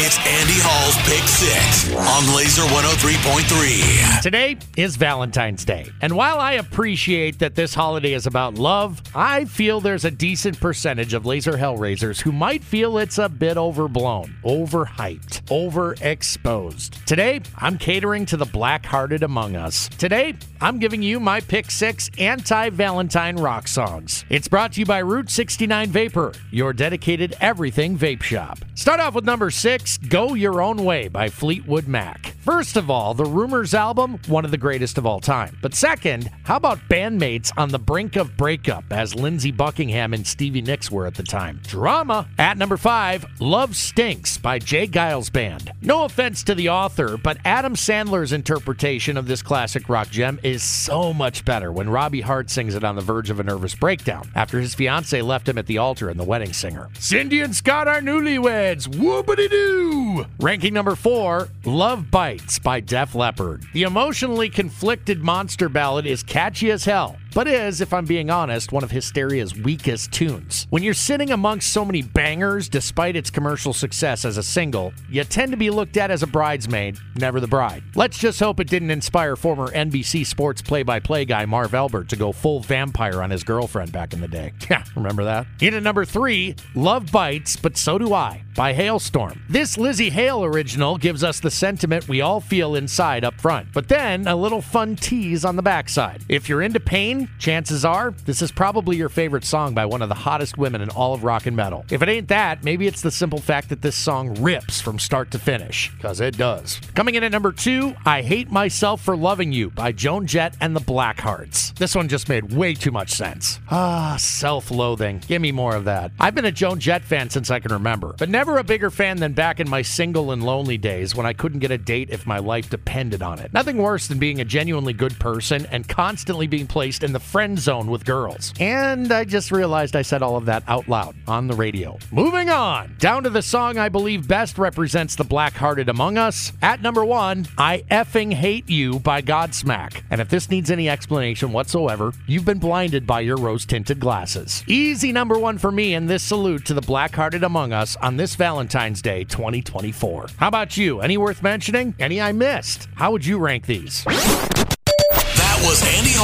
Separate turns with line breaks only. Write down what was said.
It's Andy Hall's Pick Six on Laser 103.3.
Today is Valentine's Day. And while I appreciate that this holiday is about love, I feel there's a decent percentage of laser hellraisers who might feel it's a bit overblown, overhyped, overexposed. Today, I'm catering to the black hearted among us. Today, I'm giving you my pick six anti Valentine rock songs. It's brought to you by Route 69 Vapor, your dedicated everything vape shop. Start off with number six Go Your Own Way by Fleetwood Mac. First of all, the Rumors album, one of the greatest of all time. But second, how about bandmates on the brink of breakup as Lindsey Buckingham and Stevie Nicks were at the time? Drama. At number five, Love Stinks by J. Geils Band. No offense to the author, but Adam Sandler's interpretation of this classic rock gem is so much better when Robbie Hart sings it on the verge of a nervous breakdown after his fiancee left him at the altar in The Wedding Singer. Cindy and Scott are newlyweds. Whoopity doo. Ranking number four, Love Bites by Def Leppard. The emotionally conflicted monster ballad is catchy as hell but is, if I'm being honest, one of Hysteria's weakest tunes. When you're sitting amongst so many bangers, despite its commercial success as a single, you tend to be looked at as a bridesmaid, never the bride. Let's just hope it didn't inspire former NBC Sports play by play guy Marv Albert to go full vampire on his girlfriend back in the day. Yeah, remember that? In at number three, Love Bites, but So Do I by Halestorm. This Lzzy Hale original gives us the sentiment we all feel inside up front, but then a little fun tease on the backside. If you're into pain, chances are this is probably your favorite song by one of the hottest women in all of rock and metal. If it ain't that, maybe it's the simple fact that this song rips from start to finish, because it does. Coming in at number two, I Hate Myself for Loving You by Joan Jett and the Blackhearts. This one just made way too much sense. Ah, self loathing. Give me more of that. I've been a Joan Jett fan since I can remember, but never a bigger fan than back in my single and lonely days when I couldn't get a date if my life depended on it. Nothing worse than being a genuinely good person and constantly being placed in the friend zone with girls. And I just realized I said all of that out loud on the radio. Moving on, down to the song I believe best represents the black hearted among us. At number one, I effing hate you by Godsmack. And if this needs any explanation whatsoever, you've been blinded by your rose tinted glasses. Easy number one for me, and this salute to the black hearted among us on this Valentine's Day 2024. How about you? Any worth mentioning? Any I missed? How would you rank these?
That was